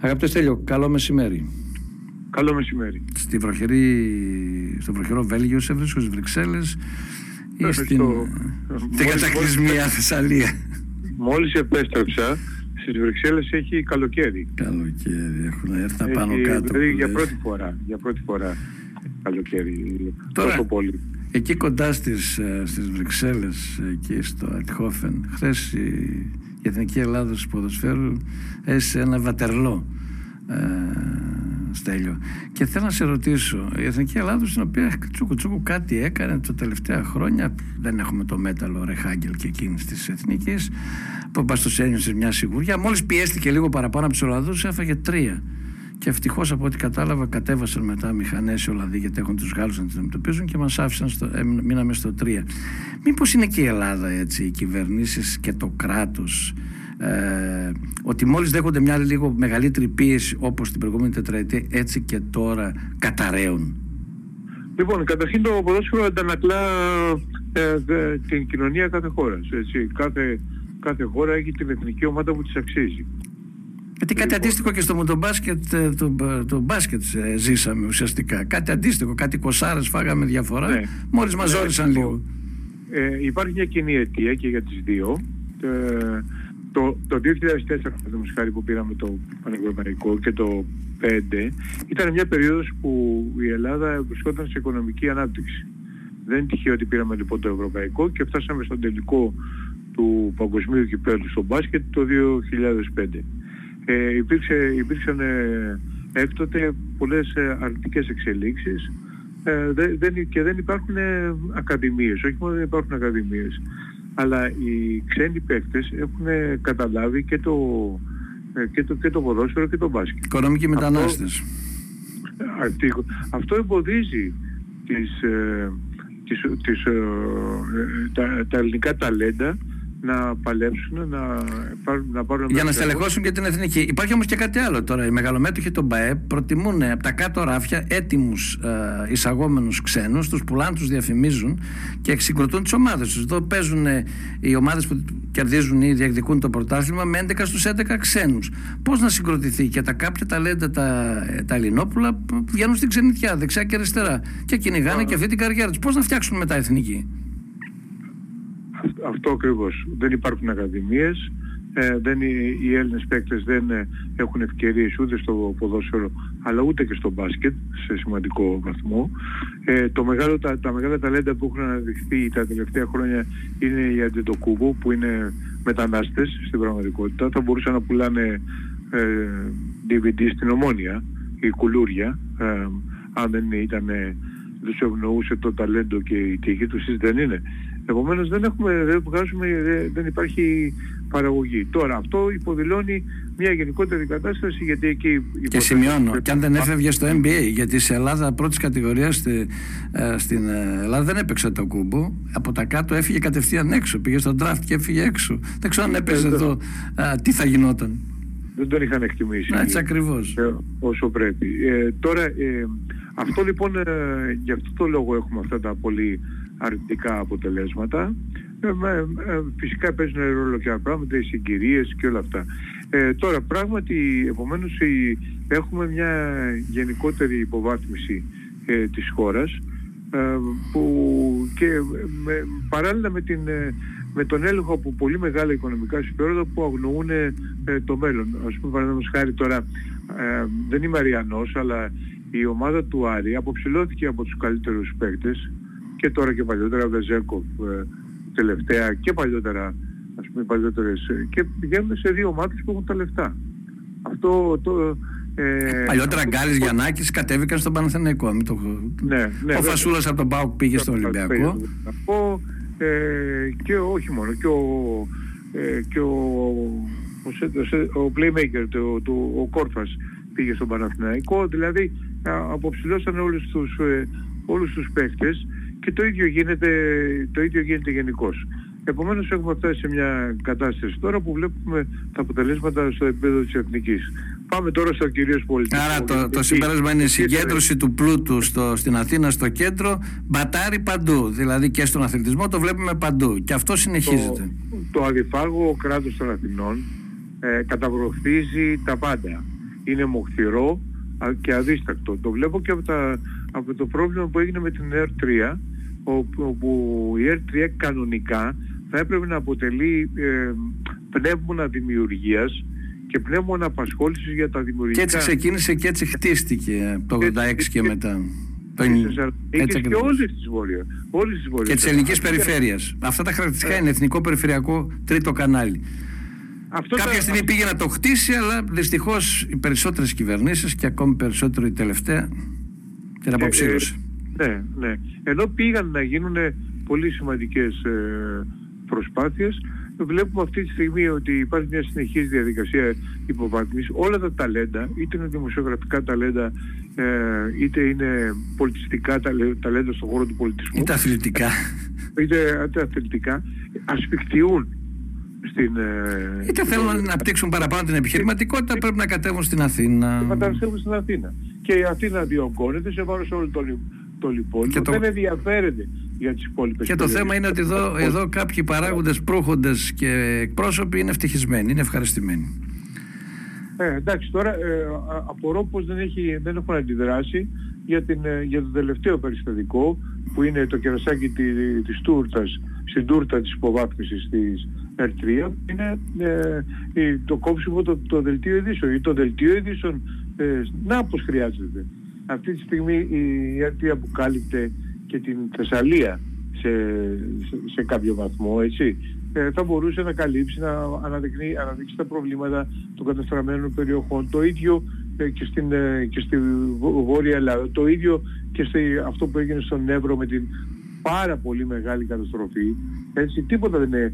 Αγαπητέ Στέλιο, καλό μεσημέρι. Καλό μεσημέρι. Στη βροχερή, στο βροχερό Βέλγιο σε βρίσκω στις Βρυξέλλες ή στην, στο- στην μόλις- κατακλυσμία Θεσσαλία. Μόλις επέστρεψα, στις Βρυξέλλες έχει καλοκαίρι. Καλοκαίρι, έχουν έρθει Έχει, πάνω κάτω. δηλαδή που για λες. πρώτη φορά, για πρώτη φορά καλοκαίρι. Τώρα- Τόσο πολύ. Εκεί κοντά στις, ε, στις Βρυξέλλες, εκεί στο Ατχόφεν, χθες η, η Εθνική Ελλάδα του Ποδοσφαίρου έζησε ένα βατερλό ε, Στέλιο. Και θέλω να σε ρωτήσω, η Εθνική Ελλάδα στην οποία τσούκου τσούκου κάτι έκανε τα τελευταία χρόνια, δεν έχουμε το μέταλλο Ρεχάγκελ και εκείνης της Εθνικής, που πα ένιωσε μια σιγουριά. Μόλις πιέστηκε λίγο παραπάνω από τους Ολλανδού, έφαγε τρία. Και ευτυχώς από ό,τι κατάλαβα, κατέβασαν μετά μηχανές οι Ολλανδοί γιατί έχουν τους Γάλλους να τις αντιμετωπίζουν και μας άφησαν, στο, έμεινα- μείναμε στο 3. Μήπως είναι και η Ελλάδα έτσι, οι κυβερνήσεις και το κράτος, ε, ότι μόλις δέχονται μια λίγο μεγαλύτερη πίεση όπως την προηγούμενη τετραετία, έτσι και τώρα καταραίουν; Λοιπόν, καταρχήν το ποδόσφαιρο αντανακλά ε, δε- την κοινωνία κάθε χώρας. Έτσι. Κάθε, κάθε χώρα έχει την εθνική ομάδα που της αξίζει. Γιατί κάτι Λοιπόν. αντίστοιχο και στο μοτομπάσκετ, ε, το, το μπάσκετ ε, ζήσαμε ουσιαστικά. Κάτι αντίστοιχο, κάτι κοσάρες φάγαμε διαφορά. Ναι. Μόλις μας Ναι, ζόρισαν λοιπόν. λίγο. Ε, υπάρχει μια κοινή αιτία και για τις δύο. Ε, το, το 2004, παραδείγματος χάρη που πήραμε το Πανευρωπαϊκό και το 5, ήταν μια περίοδος που η Ελλάδα βρισκόταν σε οικονομική ανάπτυξη. Δεν είναι τυχαίο ότι πήραμε λοιπόν το Ευρωπαϊκό και φτάσαμε στον τελικό του Παγκοσμίου Κυπέλλου στο μπάσκετ το 2005. Ε, υπήρξε, υπήρξαν ε, έκτοτε πολλές ε, αρνητικές εξελίξεις ε, δεν, δεν, και δεν υπάρχουν ε, ακαδημίες. Όχι μόνο δεν υπάρχουν ακαδημίες, αλλά οι ξένοι παίκτες έχουν ε, καταλάβει και το, ε, και, το, και το ποδόσφαιρο και το μπάσκετ. Οικονομικοί μετανάστες. Αυτή- Αυτό εμποδίζει τις, ε, τις, τις, ε, ε, τα, τα ελληνικά ταλέντα να παλέψουν, να πάρουν, να πάρουν Για να μέρος. στελεχώσουν και την εθνική. Υπάρχει όμως και κάτι άλλο τώρα. Οι μεγαλομέτωχοι των ΠαΕ προτιμούν από τα κάτω ράφια έτοιμους ε, εισαγόμενους ξένους, τους πουλάνε, τους διαφημίζουν και εξυκροτούν τις ομάδες τους. Εδώ παίζουν ε, οι ομάδες που κερδίζουν ή διεκδικούν το πρωτάθλημα με 11 στους 11 ξένους. Πώς να συγκροτηθεί και τα κάποια ταλέντα τα, ε, τα Ελληνόπουλα που βγαίνουν στην ξενιτιά δεξιά και αριστερά και κυνηγάνε Α. και αυτή την καριέρα τους. Πώς να φτιάξουν μετά εθνική; Αυ- Αυτό ακριβώς. Δεν υπάρχουν ακαδημίες, ε, δεν, οι, οι Έλληνες παίκτες δεν ε, έχουν ευκαιρίες ούτε στο ποδόσφαιρο αλλά ούτε και στο μπάσκετ σε σημαντικό βαθμό. Ε, το μεγάλο, τα, τα μεγάλα ταλέντα που έχουν αναδειχθεί τα τελευταία χρόνια είναι οι Αντιτοκούμπο που είναι μετανάστες στην πραγματικότητα. Θα μπορούσαν να πουλάνε ε, DVD στην Ομόνια, η κουλούρια, ε, αν δεν ήταν δεν τους ευνοούσε το ταλέντο και η τύχη τους, δεν είναι. Επομένως δεν, έχουμε, δεν, βγάζουμε, δεν- δεν υπάρχει παραγωγή. Τώρα αυτό υποδηλώνει μια γενικότερη κατάσταση γιατί εκεί... Και υποθέτω- σημειώνω, και αν δεν έφευγε στο NBA, γιατί σε Ελλάδα πρώτης κατηγορίας στη, ε, στην ε, Ελλάδα δεν έπαιξε το κούμπο. Από τα κάτω έφυγε κατευθείαν έξω. Πήγε στον draft και έφυγε έξω. Δεν ξέρω αν έπαιζε Ε, εδώ, α, τι θα γινόταν. δεν τον είχαν εκτιμήσει. Να, έτσι ακριβώς. ε, όσο πρέπει. Ε, τώρα, ε, αυτό λοιπόν, ε, γι' αυτό το λόγο έχουμε αυτά τα πολύ αρνητικά αποτελέσματα. Ε, με- ε, φυσικά παίζουν ρόλο και άλλα πράγματα, οι συγκυρίες και όλα αυτά. Ε, τώρα, πράγματι, επομένως, η- έχουμε μια γενικότερη υποβάθμιση ε, της χώρας ε, που και με, παράλληλα με, την, ε, με τον έλεγχο από πολύ μεγάλα οικονομικά συμφέροντα που αγνοούν ε, το μέλλον. Ας πούμε παραδείγματος χάρη τώρα ε, δεν είμαι αριανός αλλά η ομάδα του Άρη αποψηλώθηκε από τους καλύτερους παίκτες και τώρα και παλιότερα Βεζέκοφ ε, τελευταία και παλιότερα ας πούμε παλιότερες ε, και πηγαίνουν σε δύο ομάδες που έχουν τα λεφτά. Αυτό το... Ε, Παλιότερα αυτό- Γκάλης Γιαννάκης κατέβηκαν στον Παναθηναϊκό. Μην το... Ναι, ναι, Ο βέβαια. Φασούλας από τον Πάουκ πήγε στο Ολυμπιακό. Ολυμπιακό ε, και όχι μόνο και ο, ε, και ο, ο, σε- σε- ο playmaker του, του, ο Κόρφας πήγε στον Παναθηναϊκό δηλαδή α, αποψηλώσαν όλους τους, ε, όλους τους παίκτες και το ίδιο γίνεται, το ίδιο γίνεται γενικώς. Επομένως έχουμε φτάσει σε μια κατάσταση τώρα που βλέπουμε τα αποτελέσματα στο επίπεδο της εθνικής. Πάμε τώρα στο κυρίως πολιτικό. Άρα το, το Εκεί- συμπέρασμα είναι η εκεί συγκέντρωση του πλούτου στο, στην Αθήνα στο κέντρο μπατάρει παντού. Δηλαδή και στον αθλητισμό το βλέπουμε παντού. Και αυτό συνεχίζεται. το, το αδιφάγο κράτος των Αθηνών ε, καταβροχθίζει τα πάντα. είναι μοχθηρό και αδίστακτο. Το βλέπω και από, τα, από το πρόβλημα που έγινε με την ΕΡ3 όπου η ΕΡ3 κανονικά θα έπρεπε να αποτελεί ε, πνεύμονα δημιουργίας και πνεύμονα απασχόλησης για τα δημιουργικά. Και έτσι ξεκίνησε και έτσι χτίστηκε το 86 και, και μετά. Το έτσι και όλες τις βόρειες. Όλες τις βόρειες. Και της ελληνικής περιφέρειας. Αυτά τα χαρακτηριστικά είναι εθνικό περιφερειακό τρίτο κανάλι. Αυτό Κάποια τα... στιγμή πήγε να το χτίσει, αλλά δυστυχώς οι περισσότερες κυβερνήσεις και ακόμη περισσότερο η τελευταία την αποψήλωσε. Ε, ε, ναι, ναι. Ενώ πήγαν να γίνουν πολύ σημαντικές ε, προσπάθειες, βλέπουμε αυτή τη στιγμή ότι υπάρχει μια συνεχής διαδικασία υποβάθμισης. Όλα τα ταλέντα, είτε είναι δημοσιογραφικά ταλέντα, ε, είτε είναι πολιτιστικά ταλέντα στον χώρο του πολιτισμού. Είτε αθλητικά. Είτε, είτε αθλητικά, ασφικτιούν στην... Ε, είτε θέλουν να αναπτύξουν παραπάνω την επιχειρηματικότητα, πρέπει να κατέβουν στην Αθήνα. Να κατέβουν στην Αθήνα. Και η Αθήνα διωγγώνεται σε βάρος όλων των το λοιπόν. Το... Δεν ενδιαφέρεται για τις υπόλοιπες Και το θέμα είναι ότι εδώ, εδώ κάποιοι παράγοντες, προύχοντες και εκπρόσωποι είναι ευτυχισμένοι, είναι ευχαριστημένοι. Ε, εντάξει, τώρα ε, απορώ πως δεν, έχει, δεν έχουν αντιδράσει για, την, ε, για το τελευταίο περιστατικό που είναι το κερασάκι τη, της τούρτας, στην τούρτα της υποβάθμισης της R3 είναι ε, το κόψιμο το, το δελτίο ειδήσεων ή το δελτίο ειδήσεων ε, να πως χρειάζεται. Αυτή τη στιγμή η R3 αποκάλυπτε και την Θεσσαλία σε, σε, κάποιο βαθμό, έτσι. Ε, θα μπορούσε να καλύψει, να αναδείξει, αναδείξει τα προβλήματα των καταστραμμένων περιοχών. Το ίδιο ε, και, στην, ε, και στη Βόρεια Ελλάδα. Το ίδιο και σε αυτό που έγινε στον Εύρο με την πάρα πολύ μεγάλη καταστροφή. Έτσι, τίποτα δεν είναι.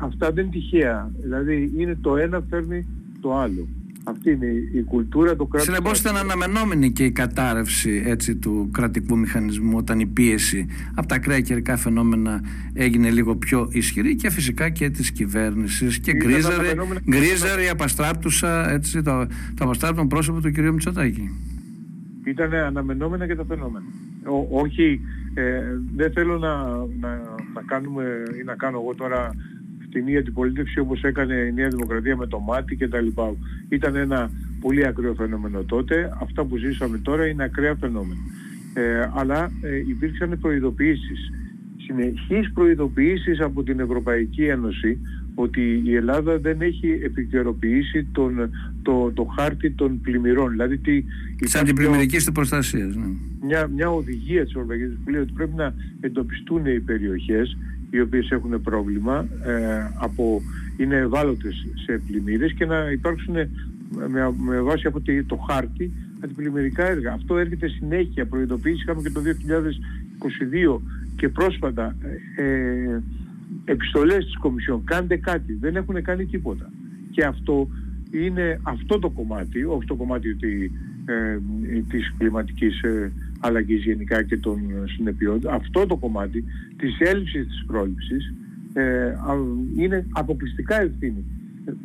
αυτά δεν είναι τυχαία. Δηλαδή είναι το ένα φέρνει το άλλο. Αυτή είναι η κουλτούρα, του κράτους. Συνεπώς ήταν αναμενόμενη και η κατάρρευση έτσι, του κρατικού μηχανισμού όταν η πίεση από τα ακραία καιρικά φαινόμενα έγινε λίγο πιο ισχυρή και φυσικά και της κυβέρνησης και γκρίζαρε, γκρίζαρε η απαστράπτουσα, έτσι, το, το απαστράπτον πρόσωπο του κ. Μητσοτάκη. Ήταν αναμενόμενα και τα φαινόμενα. όχι, ε, δεν θέλω να, να, να κάνουμε ή να κάνω εγώ τώρα φτηνή αντιπολίτευση όπως έκανε η Νέα Δημοκρατία με το μάτι και τα λοιπά. Ήταν ένα πολύ ακραίο φαινόμενο τότε. Αυτά που ζήσαμε τώρα είναι ακραία φαινόμενα. Ε, αλλά ε, υπήρξαν προειδοποιήσεις. Συνεχείς προειδοποιήσεις από την Ευρωπαϊκή Ένωση ότι η Ελλάδα δεν έχει επικαιροποιήσει τον, το, το χάρτη των πλημμυρών. Δηλαδή τι, Σαν την πλημμυρική του προστασία. Ναι. Μια, μια οδηγία της Ευρωπαϊκής που λέει ότι πρέπει να εντοπιστούν οι περιοχές οι οποίες έχουν πρόβλημα ε, από, είναι ευάλωτες σε πλημμύρες και να υπάρξουν με, με βάση από το χάρτη αντιπλημμυρικά έργα. Αυτό έρχεται συνέχεια, προειδοποίηση είχαμε και το 2022 και πρόσφατα ε, ε, επιστολές της Κομισιόν, κάντε κάτι, δεν έχουν κάνει τίποτα. Και αυτό είναι αυτό το κομμάτι, όχι το κομμάτι ότι, ε, της κλιματικής ε, αλλαγής γενικά και των συνεπειών. Αυτό το κομμάτι της έλλειψης της πρόληψης ε, είναι αποκλειστικά ευθύνη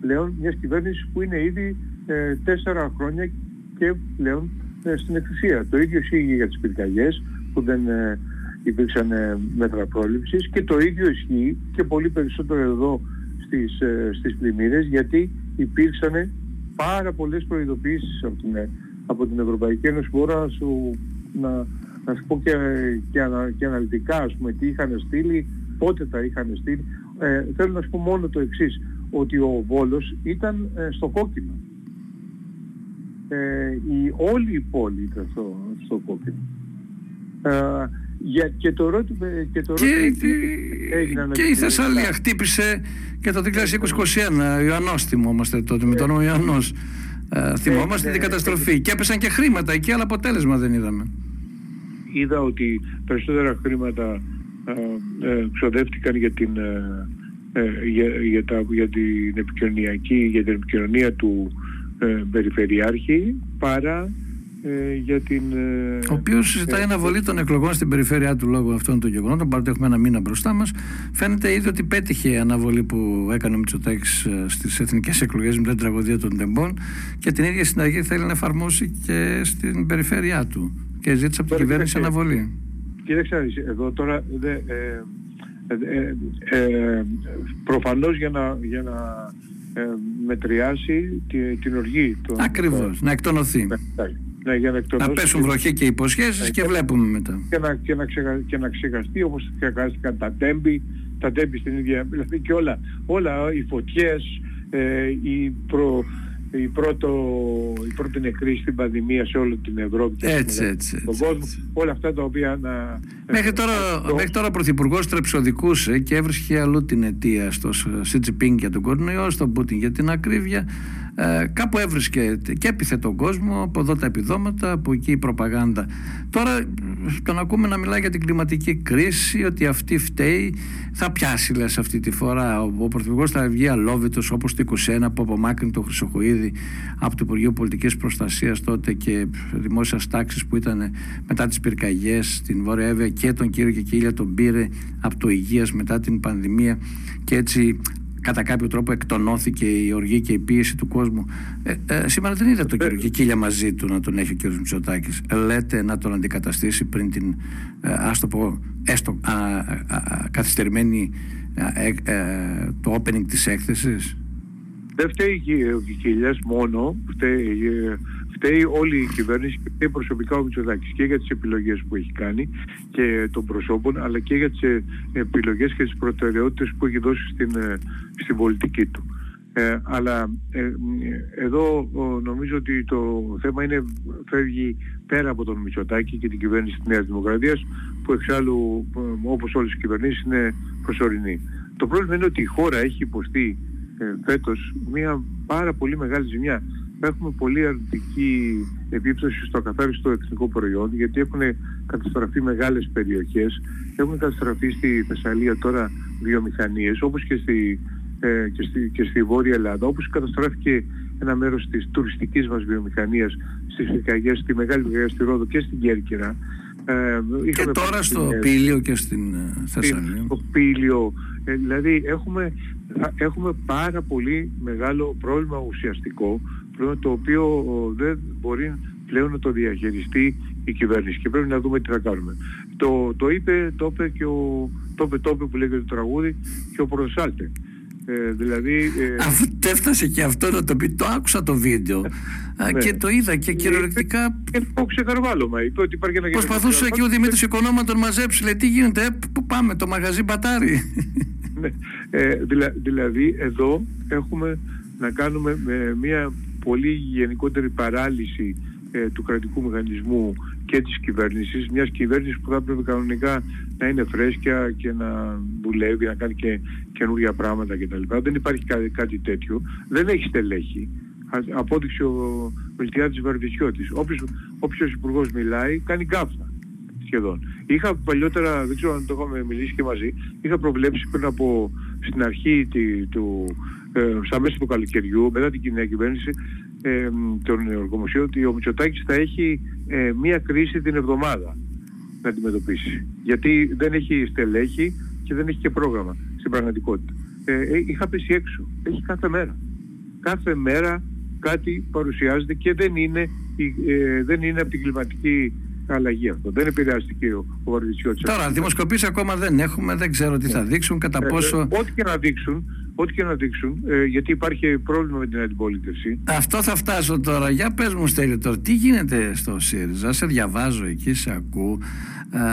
πλέον μιας κυβέρνησης που είναι ήδη ε, τέσσερα χρόνια και πλέον ε, στην εξουσία. Το ίδιο ισχύει για τις πυρκαγιές που δεν ε, υπήρξαν μέτρα πρόληψης και το ίδιο ισχύει και πολύ περισσότερο εδώ στις, στις πλημμύρες γιατί υπήρξαν πάρα πολλές προειδοποιήσεις από την, από την Ευρωπαϊκή Ένωση μπορώ να σου να, να σου πω και, και, ανα, και αναλυτικά ας πούμε τι είχαν στείλει, πότε τα είχαν στείλει. Ε, θέλω να σου πω μόνο το εξής, ότι ο Βόλος ήταν ε, στο κόκκινο. Ε, η, όλη η πόλη ήταν στο, στο κόκκινο. Ε, για, και το ερώτημα και, το και, και η Θεσσαλία χτύπησε και το 2021 Ιωαννός θυμόμαστε τότε με τον όνομα Ιωαννός ε, θυμόμαστε ναι, την καταστροφή. Και έπεσαν και χρήματα εκεί, αλλά αποτέλεσμα δεν είδαμε. Είδα ότι περισσότερα χρήματα ε, ε ξοδεύτηκαν για την, ε, ε, για, για, τα, για την επικοινωνιακή, για την επικοινωνία του Περιφερειάρχη παρά ε, για την... Ε, ο οποίος συζητάει αναβολή των εκλογών στην περιφέρειά του λόγω αυτών των γεγονότων, παρότι έχουμε ένα μήνα μπροστά μας. Φαίνεται ήδη ότι πέτυχε η αναβολή που έκανε ο Μητσοτάκης ε, στις εθνικές εκλογές με την τραγωδία των τεμπών και την ίδια συνταγή θέλει να εφαρμόσει και στην περιφέρειά του. Και ζήτησε από την κυβέρνηση αναβολή. Κοίταξε, εδώ τώρα δε, ε, ε, ε, προφανώς για να, για να μετριάσει την, την οργή. Των, Ακριβώς, να εκτονωθεί. Ναι, ναι, για να, να πέσουν βροχή και υποσχέσεις ναι, και, και βλέπουμε μετά. Και να, και να, ξεχα, και να ξεχαστεί όπως ξεχάστηκαν τα τέμπη, τα τέμπη στην ίδια, δηλαδή και όλα, όλα οι φωτιές, ε, οι προ, η, πρώτο, η πρώτη νεκρή στην πανδημία σε όλη την Ευρώπη και έτσι, έτσι, τον κόσμο. Όλα αυτά τα οποία να... Μέχρι τώρα, το... μέχρι τώρα ο Πρωθυπουργός τρεψοδικούσε και έβρισκε αλλού την αιτία στο Σιτζιπίνγκ για τον κορονοϊό, στον Πούτιν για την ακρίβεια ε, κάπου έβρισκε και έπιθε τον κόσμο από εδώ τα επιδόματα, από εκεί η προπαγάνδα. Τώρα τον ακούμε να μιλάει για την κλιματική κρίση, ότι αυτή φταίει, θα πιάσει λες αυτή τη φορά. Ο, ο Πρωθυπουργός θα βγει αλόβητος όπως το 21 που απομάκρυνε το Χρυσοχοίδη από το Υπουργείο Πολιτικής Προστασίας τότε και δημόσιας τάξης που ήταν μετά τις πυρκαγιές στην Βόρεια Εύβοια και τον κύριο Κικίλια τον πήρε από το Υγείας μετά την πανδημία και έτσι κατά κάποιο τρόπο εκτονώθηκε η οργή και η πίεση του κόσμου. Ε, ε, σήμερα δεν είδα τον κύριο Κικίλια μαζί του να τον έχει ο κύριος Μητσοτάκης. Λέτε να τον αντικαταστήσει πριν την, ε, ας το πω, έστω α, α, καθυστερημένη ε, ε, το opening της έκθεσης; Δεν φταίει ο Κικίλιας μόνο, φταίει φταίει όλη η κυβέρνηση και φταίει προσωπικά ο Μητσοτάκης και για τις επιλογές που έχει κάνει και των προσώπων αλλά και για τις ε, επιλογές και τις προτεραιότητες που έχει δώσει στην, ε, στην πολιτική του. Ε, αλλά ε, εδώ νομίζω ότι το θέμα είναι φεύγει πέρα από τον Μητσοτάκη και την κυβέρνηση της Νέας Δημοκρατίας που εξάλλου όπως όλες οι κυβερνήσεις είναι προσωρινή. Το πρόβλημα είναι ότι η χώρα έχει υποστεί ε, φέτος μια πάρα πολύ μεγάλη ζημιά έχουμε πολύ αρνητική επίπτωση στο καθάριστο εθνικό προϊόν γιατί έχουν καταστραφεί μεγάλες περιοχές, έχουν καταστραφεί στη Θεσσαλία τώρα βιομηχανίες όπως και στη, ε, και στη, και στη Βόρεια Ελλάδα, όπως καταστράφηκε ένα μέρος της τουριστικής μας βιομηχανίας στις Φυκαγιές, στη Μεγάλη Βουλγαρία, στη Ρόδο και στην Κέρκυρα. Ε, και τώρα στο Πήλιο και στην ε, Θεσσαλία. Στο Πήλιο. Ε, δηλαδή έχουμε, έχουμε πάρα πολύ μεγάλο πρόβλημα ουσιαστικό το οποίο δεν μπορεί πλέον να το διαχειριστεί η κυβέρνηση και πρέπει να δούμε τι θα κάνουμε. Το, το είπε, το είπε και ο το είπε, το είπε που λέγεται το τραγούδι και ο Προσάλτε. Ε, δηλαδή, ε... Αφού έφτασε και αυτό να το πει, το άκουσα το βίντεο ναι. και το είδα και κυριολεκτικά. Και το ξεχαρβάλωμα. Είπε ότι υπάρχει ένα Προσπαθούσε εκεί ο Δημήτρης Οικονόμα να τον μαζέψει. Λέει τι γίνεται, ε, πού πάμε, το μαγαζί μπατάρι. Ναι. Ε, δηλα, δηλαδή εδώ έχουμε να κάνουμε με μια πολύ γενικότερη παράλυση ε, του κρατικού μηχανισμού και της κυβέρνησης, μιας κυβέρνησης που θα πρέπει κανονικά να είναι φρέσκια και να δουλεύει, να κάνει και καινούργια πράγματα κτλ. Δεν υπάρχει κάτι, κάτι τέτοιο. Δεν έχει στελέχη. Απόδειξε ο Μιλτιάδης Βαρδισιώτης. Όποιος, όποιος υπουργός μιλάει κάνει γκάφτα σχεδόν. Είχα παλιότερα, δεν ξέρω αν το είχαμε μιλήσει και μαζί, είχα προβλέψει πριν από στην αρχή τη, του, ε, στα μέσα του καλοκαιριού, μετά την κοινή κυβέρνηση ε, των εργομοσίων, ότι ο Μητσοτάκης θα έχει ε, μία κρίση την εβδομάδα να αντιμετωπίσει. Γιατί δεν έχει στελέχη και δεν έχει και πρόγραμμα στην πραγματικότητα. Ε, ε είχα πέσει έξω. Έχει κάθε μέρα. Κάθε μέρα κάτι παρουσιάζεται και δεν είναι, ε, δεν είναι από την κλιματική αλλαγή αυτό. Δεν επηρεάστηκε ο, ο Τώρα, δημοσκοπήσεις ακόμα δεν έχουμε, δεν ξέρω τι θα δείξουν, κατά ε, πόσο... ό,τι και να δείξουν, ό,τι και να δείξουν, ε, γιατί υπάρχει πρόβλημα με την αντιπολίτευση. Αυτό θα φτάσω τώρα. Για πες μου Στέλιο τώρα, τι γίνεται στο ΣΥΡΙΖΑ, σε διαβάζω εκεί, σε ακούω.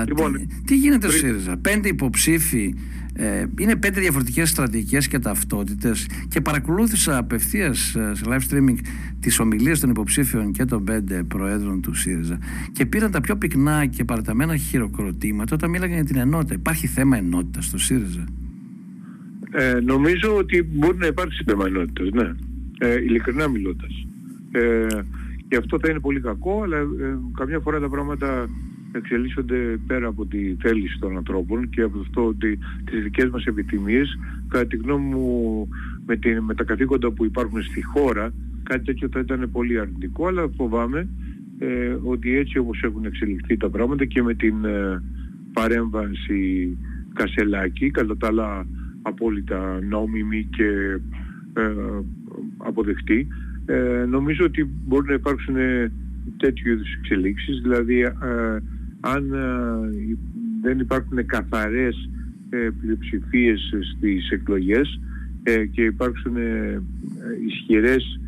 Λοιπόν, τι, τι, γίνεται στο ΣΥΡΙΖΑ, πέντε υποψήφοι, ε, είναι πέντε διαφορετικές στρατηγικές και ταυτότητες και παρακολούθησα απευθείας ε, σε live streaming τις ομιλίες των υποψήφιων και των πέντε προέδρων του ΣΥΡΙΖΑ και πήραν τα πιο πυκνά και παραταμένα χειροκροτήματα όταν μίλαγαν για την ενότητα. Υπάρχει θέμα ενότητας στο ΣΥΡΙΖΑ; Ε, νομίζω ότι μπορεί να υπάρξει θέμα ενότητας, ναι. Ε, ειλικρινά μιλώντας. Ε, και αυτό θα είναι πολύ κακό, αλλά ε, καμιά φορά τα πράγματα εξελίσσονται πέρα από τη θέληση των ανθρώπων και από αυτό ότι τις δικές μας επιθυμίες, κατά τη γνώμη μου με, την, με τα καθήκοντα που υπάρχουν στη χώρα, κάτι τέτοιο θα ήταν πολύ αρνητικό, αλλά φοβάμαι ε, ότι έτσι όπως έχουν εξελιχθεί τα πράγματα και με την ε, παρέμβαση Κασελάκη, κατά τα άλλα απόλυτα νόμιμη και ε, αποδεκτή, ε, νομίζω ότι μπορεί να υπάρξουν τέτοιου είδους εξελίξεις, δηλαδή ε, αν ε, δεν υπάρχουν καθαρές ε, πλειοψηφίες στις εκλογές και υπάρξουν ισχυρές,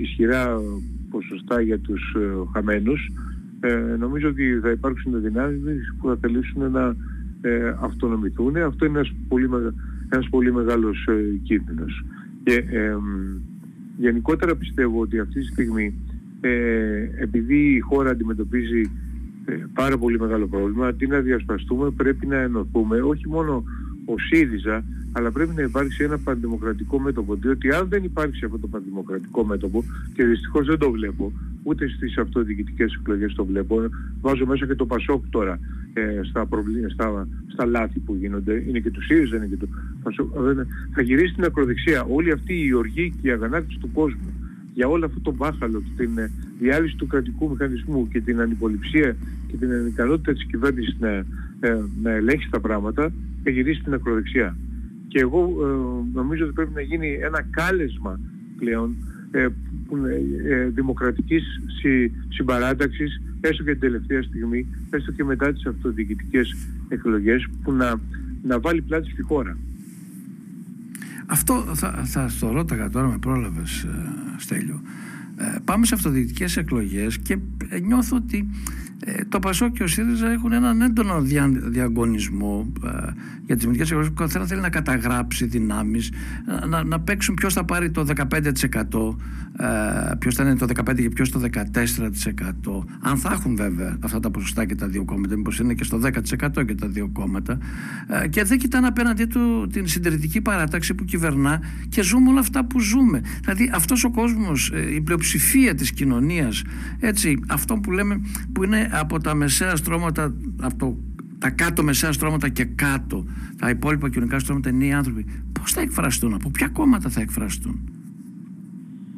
ισχυρά ποσοστά για τους χαμένους, νομίζω ότι θα υπάρξουν δυνάμεις που θα θελήσουν να αυτονομηθούν. Αυτό είναι ένας πολύ, ένας πολύ μεγάλος κίνδυνος. Και γενικότερα πιστεύω ότι αυτή τη στιγμή ε, επειδή η χώρα αντιμετωπίζει ε, πάρα πολύ μεγάλο πρόβλημα, αντί να διασπαστούμε πρέπει να ενωθούμε, όχι μόνο ο ΣΥΡΙΖΑ, αλλά πρέπει να υπάρξει ένα πανδημοκρατικό μέτωπο. Διότι αν δεν υπάρξει αυτό το πανδημοκρατικό μέτωπο, και δυστυχώς δεν το βλέπω, ούτε στις αυτοδιοικητικές εκλογές το βλέπω, βάζω μέσα και το Πασόκ τώρα ε, στα, στα, στα λάθη που γίνονται, είναι και του ΣΥΡΙΖΑ, είναι και του Πασόκ. Θα γυρίσει στην ακροδεξιά. Όλη αυτή η οργή και η αγανάκτηση του κόσμου για όλο αυτό το μπάχαλο, την ε, διάλυση του κρατικού μηχανισμού και την ανυποληψία και την ανικανότητα της κυβέρνησης να, ε, να ελέγξει τα πράγματα, θα γυρίσει στην ακροδεξιά. Και εγώ ε, νομίζω ότι πρέπει να γίνει ένα κάλεσμα πλέον ε, ε, δημοκρατικής συ, συμπαράταξης έστω και την τελευταία στιγμή, έστω και μετά τις αυτοδιοικητικές εκλογές που να, να βάλει πλάτη στη χώρα. Αυτό θα, θα το ρώταγα τώρα με πρόλαβες ε, Στέλιο. Ε, πάμε σε αυτοδιοικητικές εκλογές και νιώθω ότι ε, το Πασό και ο ΣΥΡΙΖΑ έχουν έναν έντονο δια, διαγωνισμό ε, για τις μυντικές εκλογές που καθένας θέλει να καταγράψει δυνάμεις να, να παίξουν ποιος θα πάρει το 15% ε, ποιος θα είναι το 15% και ποιος το 14% αν θα έχουν βέβαια αυτά τα ποσοστά και τα δύο κόμματα μήπως είναι και στο 10% και τα δύο κόμματα. Ε, και δεν κοιτάνε απέναντί του την συντηρητική παράταξη που κυβερνά και ζούμε όλα αυτά που ζούμε. Δηλαδή αυτός ο κόσμος, ε, η πλειοψηφία της κοινωνίας έτσι, αυτό που λέμε που είναι από τα μεσαία στρώματα, από τα κάτω μεσαία στρώματα και κάτω, τα υπόλοιπα κοινωνικά στρώματα είναι οι άνθρωποι. Πώς θα εκφραστούν, από ποια κόμματα θα εκφραστούν;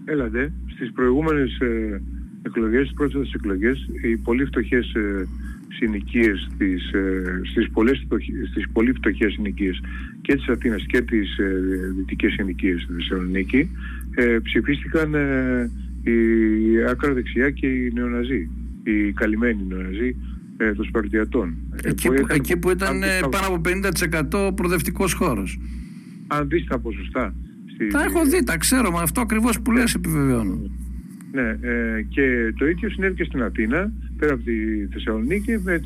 Έλατε, στις προηγούμενες ε, εκλογές, στις πρώτες εκλογές, οι πολύ φτωχές ε, συνοικίες, στις, ε, στις, πολλές, στις πολύ φτωχές συνοικίες και της Αθήνας και τις ε, δυτικές συνοικίες στη Θεσσαλονίκη ε, ψηφίστηκαν ε, η άκρα δεξιά και οι νεοναζί οι καλυμμένοι νεοναζί ε, των Σπαρτιατών. Ε, εκεί, που, εκεί που ήταν ε, πάνω από 50% προοδευτικός χώρος. Αν δεις τα ποσοστά. Στη... Τα έχω δει, τα ξέρω, μα αυτό ακριβώς που λες επιβεβαιώνω. Ναι, ε, και το ίδιο συνέβη και στην Αθήνα, πέρα από τη Θεσσαλονίκη, με,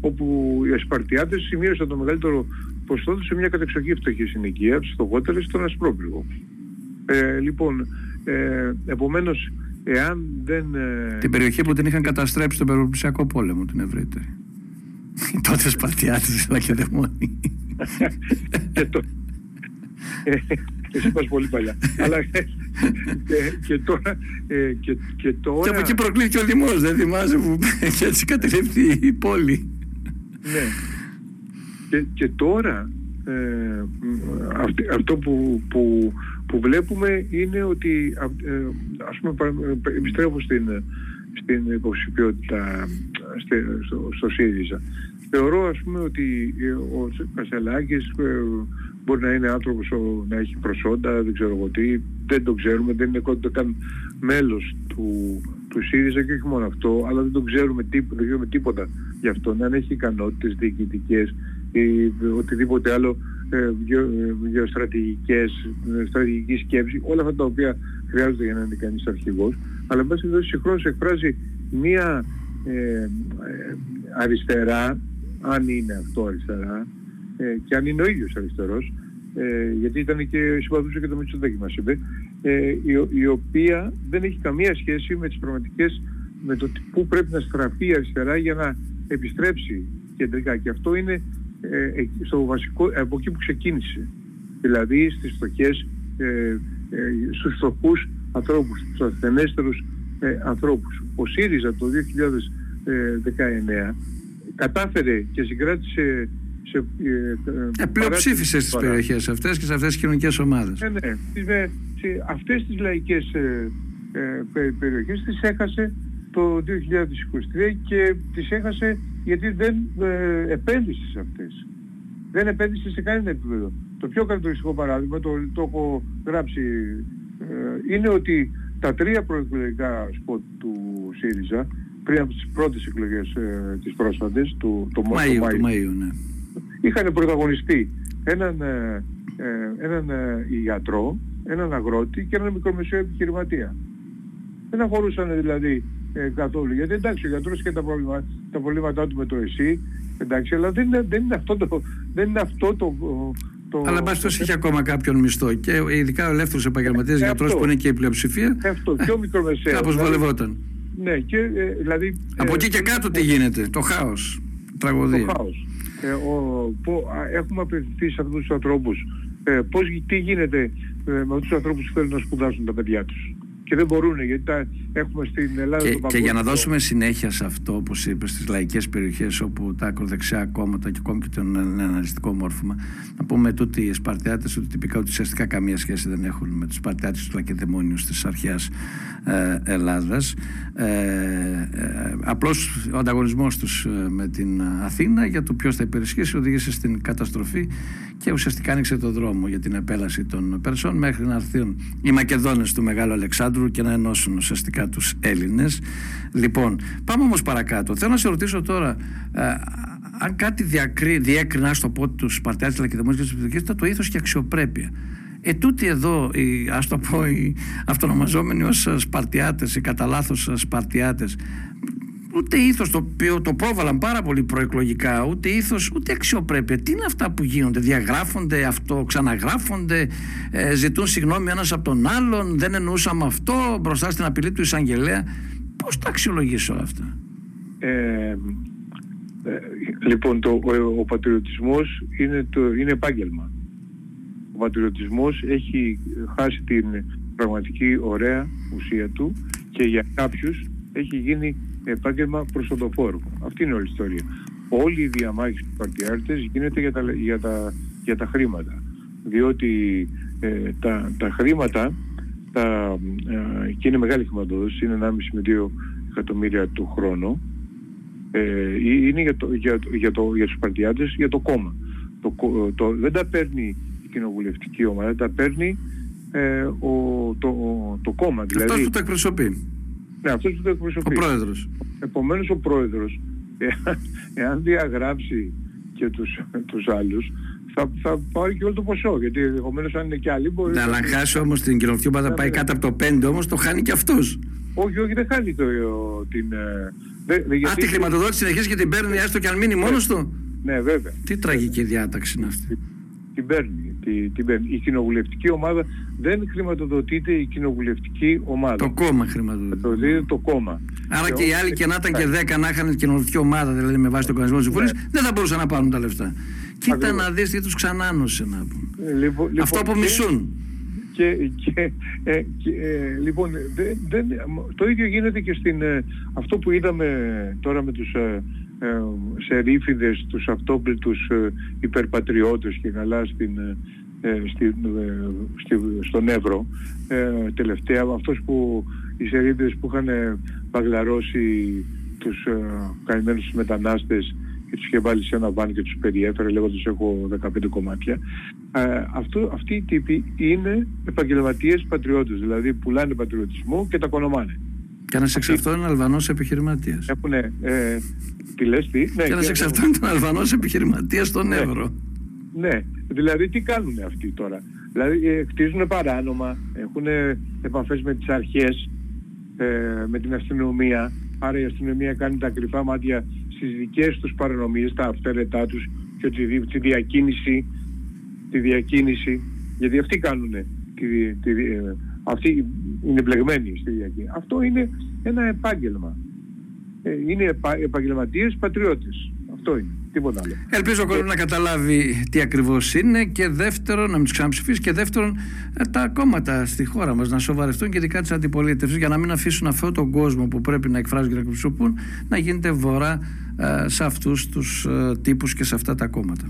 όπου οι Σπαρτιάτες σημείωσαν το μεγαλύτερο ποσοστό σε μια κατεξοχή φτωχή συνοικία, τους φτωχότερες στον Ασπρόπληγο. Ε, λοιπόν, ε, επομένως εάν δεν... Ε, την περιοχή που την είχαν καταστρέψει στον Περοπλησιακό πόλεμο την ευρύτερη. Οι τότε Σπαρτιάτες αλλά και δαιμόνοι. και το... Ε, εσύ πας πολύ παλιά. Αλλά και, και, τώρα, ε, και, και τώρα... Και από εκεί προκλήθηκε ο Δημός, δεν θυμάσαι που έτσι κατελευθεί η πόλη. Ναι. Και, και τώρα ε, αυτό που, που που βλέπουμε είναι ότι ε, ας πούμε επιστρέφω στην, στην υποψηφιότητα στο, στο ΣΥΡΙΖΑ. Θεωρώ ας πούμε ότι ο Κασελάκης ε, μπορεί να είναι άνθρωπος να έχει προσόντα, δεν ξέρω εγώ τι, δεν το ξέρουμε, δεν είναι καν μέλος του, του ΣΥΡΙΖΑ και όχι μόνο αυτό, αλλά δεν το ξέρουμε τίποτα, δεν ξέρουμε τίποτα γι' αυτό, αν έχει ικανότητες διοικητικές ή οτιδήποτε άλλο ε, γεωστρατηγικές, ε, στρατηγική σκέψη, όλα αυτά τα οποία χρειάζονται για να είναι κανείς αρχηγός, αλλά εν πάση περιπτώσει συγχρόνως εκφράζει μία ε, αριστερά, αν είναι αυτό αριστερά, και αν είναι ο ίδιος αριστερός, γιατί ήταν και συμπαθούσε και το Μητσοτάκη μας είπε, η, η οποία δεν έχει καμία σχέση με τις πραγματικές, με το πού πρέπει να στραφεί η αριστερά για να επιστρέψει κεντρικά. Και αυτό είναι ε, στο βασικό, από εκεί που ξεκίνησε. Δηλαδή στις φτωχές, ε, ε, στους φτωχούς ανθρώπους, στους ασθενέστερους ε, ανθρώπους. Ο ΣΥΡΙΖΑ το 2019 κατάφερε και συγκράτησε σε, ε, ε, πλειοψήφισε στις περιοχές αυτές και σε αυτές τις κοινωνικές ομάδες. Ναι, ναι. Σε αυτές τις λαϊκές ε, ε, περιοχές τις έχασε το 2023 και τις έχασε γιατί δεν ε, επένδυσε σε αυτές. Δεν επένδυσε σε κανένα επίπεδο. Το πιο χαρακτηριστικό παράδειγμα, το, το έχω γράψει, ε, είναι ότι τα τρία προεκλογικά σποτ του ΣΥΡΙΖΑ, πριν από τις πρώτες εκλογές ε, τις πρόσφατες, του, το, Μαΐου, Μαΐου, ναι. είχαν πρωταγωνιστεί έναν, ε, ε, έναν ε, ιατρό, έναν αγρότη και έναν μικρομεσαίο επιχειρηματία. Δεν αφορούσαν δηλαδή ε, καθόλου. Γιατί εντάξει, ο γιατρός και τα, προβλήμα, τα προβλήματά του με το εσύ, εντάξει, αλλά δεν είναι, δεν είναι αυτό το... Δεν είναι αυτό το, το... Αλλά μπας τόσο είχε ακόμα κάποιον μισθό και ειδικά ο ελεύθερος επαγγελματίας ε, γιατρός που είναι και η πλειοψηφία. Αυτό, και ο μικρομεσαίος. Κάπως δηλαδή, βολευόταν. Ναι, και ε, δηλαδή... Από εκεί και κάτω τι γίνεται, το χάος, τραγωδία. Το χάος. Ε, ο, που, έχουμε απευθυνθεί σε αυτούς τους ανθρώπους. Ε, πώς, τι γίνεται ε, με αυτούς τους ανθρώπους που θέλουν να σπουδάσουν τα παιδιά τους; Και δεν μπορούν γιατί τα έχουμε στην Ελλάδα. Και, και για να δώσουμε συνέχεια σε αυτό, όπως είπες, στις λαϊκές περιοχές όπου τα ακροδεξιά κόμματα και ακόμη και το αναλυτικό μόρφωμα, να πούμε ότι οι Σπαρτιάτες ότι τυπικά ότι ουσιαστικά καμία σχέση δεν έχουν με τους Σπαρτιάτες του Λακεδαιμόνιους της αρχαίας ε, Ελλάδας. Ε, ε, Απλώς ο ανταγωνισμός τους ε, με την Αθήνα για το ποιος θα υπερισχύσει οδήγησε στην καταστροφή και ουσιαστικά άνοιξε το δρόμο για την επέλαση των Περσών μέχρι να έρθουν οι Μακεδόνες του Μεγάλου Αλεξάνδρου και να ενώσουν ουσιαστικά τους Έλληνες. Λοιπόν, πάμε όμως παρακάτω. Θέλω να σε ρωτήσω τώρα, ε, αν κάτι διακρί, διέκρινα στο πω τους Σπαρτιάτες, Λακεδαιμόνε και τους ήταν το ήθος και αξιοπρέπεια. Ε, τούτοι εδώ, οι, ας το πω, οι αυτονομαζόμενοι ως Σπαρτιάτες, οι κατά λάθος Σπαρτιάτες, ούτε ήθος το οποίο το πρόβαλαν πάρα πολύ προεκλογικά, ούτε ήθος, ούτε αξιοπρέπεια. Τι είναι αυτά που γίνονται, διαγράφονται, αυτό ξαναγράφονται, ε, ζητούν συγγνώμη ένας από τον άλλον, δεν εννοούσαμε αυτό μπροστά στην απειλή του εισαγγελέα. Πώς τα αξιολογείς όλα αυτά; Ε, ε, λοιπόν, το, ο, ο πατριωτισμός είναι, το, είναι επάγγελμα. Ο πατριωτισμός έχει χάσει την πραγματική ωραία ουσία του και για κάποιους έχει γίνει επάγγελμα προσοδοφόρου. Αυτή είναι όλη η ιστορία. Όλη η διαμάχη στους παρτιάρτες γίνεται για τα, για τα, για τα χρήματα. Διότι ε, τα, τα χρήματα τα, ε, και είναι μεγάλη χρηματοδότηση, είναι 1,5 με 2 εκατομμύρια του χρόνου, ε, είναι για, το, για, για, το, για τους παρτιάρτες, για το κόμμα. Το, το, δεν τα παίρνει η κοινοβουλευτική ομάδα, τα παίρνει ε, ο, το, το κόμμα. Δηλαδή, Αυτός που το εκπροσωπεί. Ναι, αυτός που το εκπροσωπεί. Ο πρόεδρος. Επομένως ο πρόεδρος, εάν διαγράψει και τους, τους άλλους, θα, θα πάρει και όλο το ποσό. Γιατί ενδεχομένω αν είναι και άλλοι μπορεί. Ναι, αλλά αν χάσει όμως την κοινωνική ομάδα, ναι, πάει ναι. κάτω από το 5 όμως, το χάνει και αυτός. Όχι, όχι, δεν χάνει το, την. Ε, δε, δε, γιατί... Α, τη χρηματοδότηση συνεχίζει και την παίρνει, έστω και αν μείνει μόνος του; Ναι, βέβαια. Τι τραγική διάταξη είναι αυτή. Την παίρνει την παίρνει. Η κοινοβουλευτική ομάδα δεν χρηματοδοτείται η κοινοβουλευτική ομάδα. Το κόμμα χρηματοδοτείται. το κόμμα. Άρα και, οι άλλοι και να ήταν και 10 να είχαν την κοινοβουλευτική ομάδα, δηλαδή με βάση τον κανονισμό της Βουλή, ναι. δεν θα μπορούσαν να πάρουν τα λεφτά. Κοίτα να δεις τι τους ξανάνωσε να πούμε. Ε, λοιπόν, λοιπόν, Αυτό που μισούν. Και, και, ε, και ε, λοιπόν, δεν, δεν, το ίδιο γίνεται και στην, ε, αυτό που είδαμε τώρα με τους ε, ε, σερίφιδες, τους αυτόπλητους ε, υπερπατριώτες και καλά στην, ε, στη, στη, στον Εύρο. Τελευταία αυτός που οι σερίφιδες που είχαν παγλαρώσει τους καημένους μετανάστες και τους είχε βάλει σε ένα βάν και τους περιέφερε λέγοντας έχω 15 κομμάτια. Αυτό, αυτοί οι τύποι είναι επαγγελματίες πατριώτες δηλαδή πουλάνε πατριωτισμό και τα κονομάνε και ένα εξ αυτών είναι Αλβανό επιχειρηματίας. Έχουν. Ε, τι λες, τι; Ναι, και ένα εξ αυτών είναι Αλβανό επιχειρηματίας στον ναι. Εύρο. Ναι, δηλαδή τι κάνουν αυτοί τώρα; Δηλαδή ε, κτίζουν παράνομα, έχουν επαφές με τις αρχές, ε, με την αστυνομία. Άρα η αστυνομία κάνει τα κρυφά μάτια στις δικές τους παρανομίες, τα αυθαίρετά τους και τη, τη διακίνηση. Τη διακίνηση γιατί αυτοί κάνουν τη, τη, ε, αυτοί είναι μπλεγμένοι στη διακίνηση. Αυτό είναι ένα επάγγελμα. Ε, είναι επα, επαγγελματίες πατριώτες. Αυτό είναι. Τίποτα άλλο. Ελπίζω ο κόσμος να καταλάβει τι ακριβώς είναι και δεύτερον να μην τους ξαναψηφίσει και δεύτερον ε, τα κόμματα στη χώρα μας να σοβαρευτούν και ειδικά της αντιπολίτευσης για να μην αφήσουν αυτόν τον κόσμο που πρέπει να εκφράζουν και να εκπροσωπούν να γίνεται βορρά ε, σε αυτούς τους τύπους και σε αυτά τα κόμματα.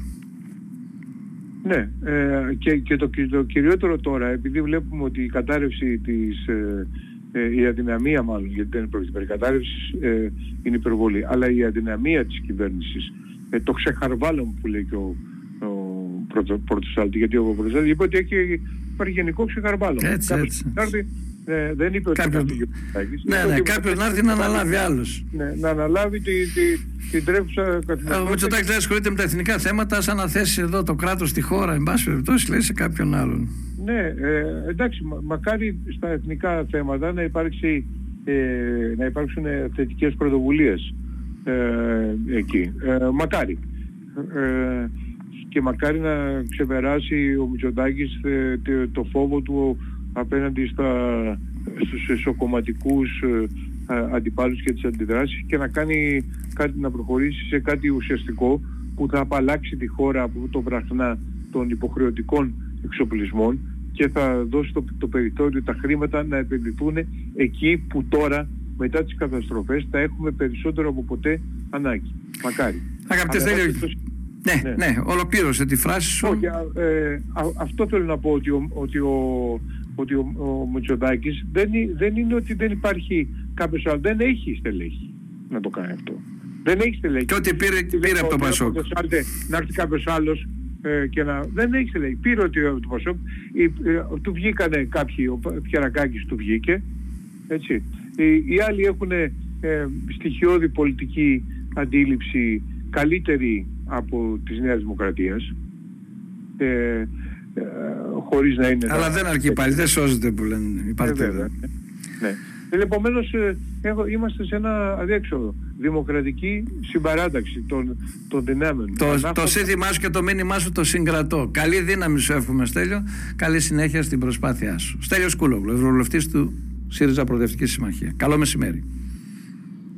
Ναι, ε, και, και το, το κυριότερο τώρα, επειδή βλέπουμε ότι η κατάρρευση της, ε, ε, η αδυναμία μάλλον, γιατί δεν είναι πρόκειται κατάρρευσης, ε, είναι υπερβολή, αλλά η αδυναμία της κυβέρνησης, ε, το ξεχαρβάλωμα που λέει και ο, ο Πρωτοσάλτη, γιατί ο Πρωτοσάλτης είπε ότι έχει, υπάρχει γενικό ξεχαρβάλωμα. Έτσι, έτσι. Ε, δεν είπε ότι Κάποιο... θα φύγει ο Μητσοτάκης. Ναι, ναι, κάποιος να έρθει να αναλάβει άλλος. Ναι, να αναλάβει τη, τη, την τρέχουσα καθημερινότητα. Ο Μητσοτάκης δεν ασχολείται με τα εθνικά θέματα, σαν να θέσει εδώ το κράτος στη χώρα, εν πάση περιπτώσει, λέει σε κάποιον άλλον. Ναι, ε, εντάξει, μα, μακάρι στα εθνικά θέματα να, υπάρξει, ε, να υπάρξουν θετικές πρωτοβουλίες ε, εκεί. Ε, μακάρι. Ε, και μακάρι να ξεπεράσει ο Μητσοτάκης ε, το φόβο του απέναντι στα, στους εσωκομματικούς αντιπάλους και τις αντιδράσεις και να κάνει κάτι, να προχωρήσει σε κάτι ουσιαστικό που θα απαλλάξει τη χώρα από το βραχνά των υποχρεωτικών εξοπλισμών και θα δώσει το, το περιθώριο τα χρήματα να επενδυθούν εκεί που τώρα μετά τις καταστροφές θα έχουμε περισσότερο από ποτέ ανάγκη. Μακάρι. Αγαπητές Στέλιο, ναι, ναι, ναι, ολοκλήρωσε τη φράση σου. Όχι, ε, αυτό θέλω να πω ότι ο, ότι ο, ότι ο, ο Μητσοτάκης δεν, δεν είναι ότι δεν υπάρχει κάποιος άλλος, δεν έχει στελέχη να το κάνει αυτό. Δεν έχει στελέχη. Και ότι πήρε, πήρε από το Πασόκ. Να έρθει κάποιος άλλος ε, και να... Δεν έχει στελέχη. Πήρε ότι το Πασόκ, ε, του βγήκανε κάποιοι, ο Πιερακάκης του βγήκε, έτσι. Οι, οι άλλοι έχουν ε, στοιχειώδη πολιτική αντίληψη καλύτερη από της Νέας Δημοκρατίας ε, ε, χωρίς να είναι... Αλλά δεν αρκεί πάλι, δεν σώζεται που λένε οι παρτίδες. Ναι. ναι. Επομένως ε, είμαστε σε ένα αδιέξοδο. Δημοκρατική συμπαράταξη των, των δυνάμεων. Το, το σύνθημά σου και το μήνυμά σου το συγκρατώ. Καλή δύναμη σου εύχομαι Στέλιο. Καλή συνέχεια στην προσπάθειά σου. Στέλιος Κούλογλου, Ευρωβουλευτής του ΣΥΡΙΖΑ Προοδευτικής Συμμαχίας. Καλό μεσημέρι.